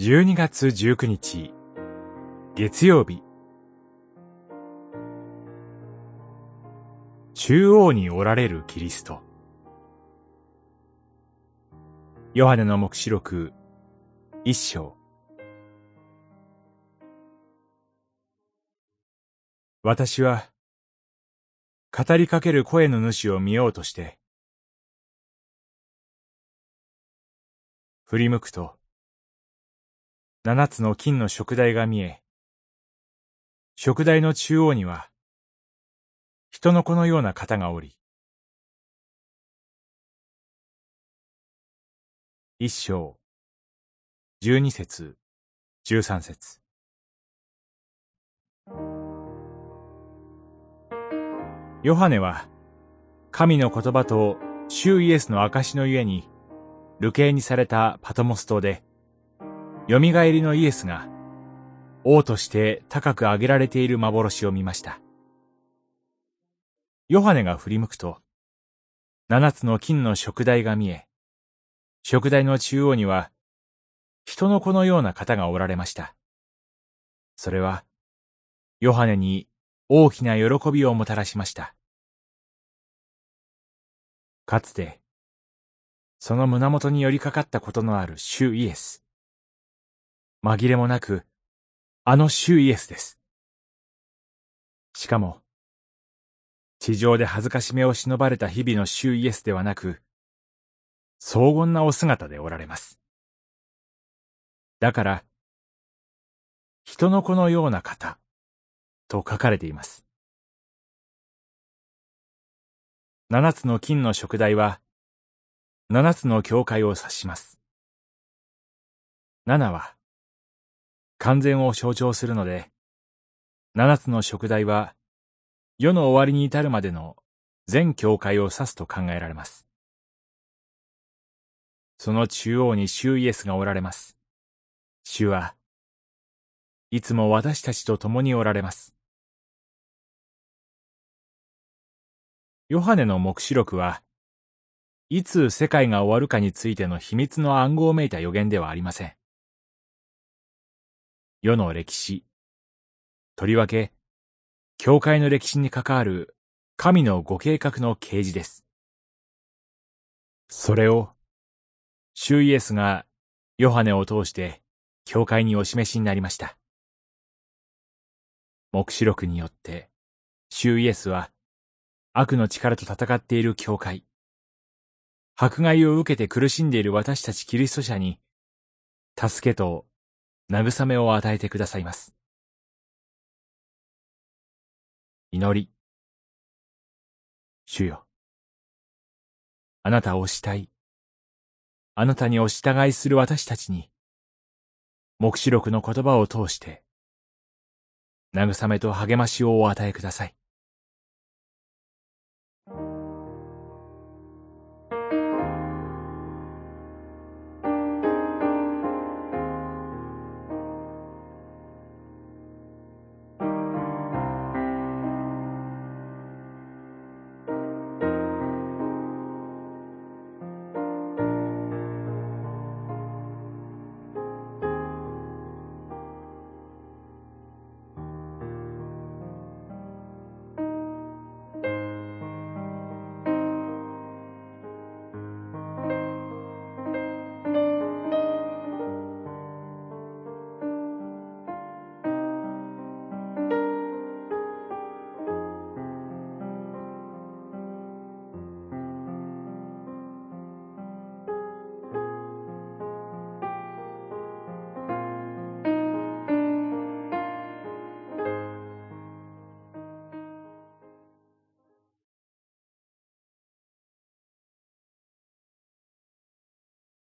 12月19日、月曜日。中央におられるキリスト。ヨハネの目視録、一章。私は、語りかける声の主を見ようとして、振り向くと、七つの金の食台が見え、食台の中央には、人の子のような方がおり、一章、十二節、十三節。ヨハネは、神の言葉と主イエスの証のゆえに、流刑にされたパトモス島で、蘇りのイエスが、王として高く上げられている幻を見ました。ヨハネが振り向くと、七つの金の食台が見え、食台の中央には、人の子のような方がおられました。それは、ヨハネに大きな喜びをもたらしました。かつて、その胸元に寄りかかったことのある主イエス。紛れもなく、あの主イエスです。しかも、地上で恥ずかしめを忍ばれた日々の主イエスではなく、荘厳なお姿でおられます。だから、人の子のような方、と書かれています。七つの金の食台は、七つの教会を指します。七は、完全を象徴するので、七つの食材は、世の終わりに至るまでの全教会を指すと考えられます。その中央に主イエスがおられます。主は、いつも私たちと共におられます。ヨハネの目視録は、いつ世界が終わるかについての秘密の暗号めいた予言ではありません。世の歴史、とりわけ、教会の歴史に関わる神のご計画の啓示です。それを、主イエスがヨハネを通して教会にお示しになりました。目視録によって、主イエスは悪の力と戦っている教会、迫害を受けて苦しんでいる私たちキリスト者に、助けと慰めを与えてくださいます。祈り。主よ。あなたを慕い。あなたにお従いする私たちに、目視録の言葉を通して、慰めと励ましをお与えください。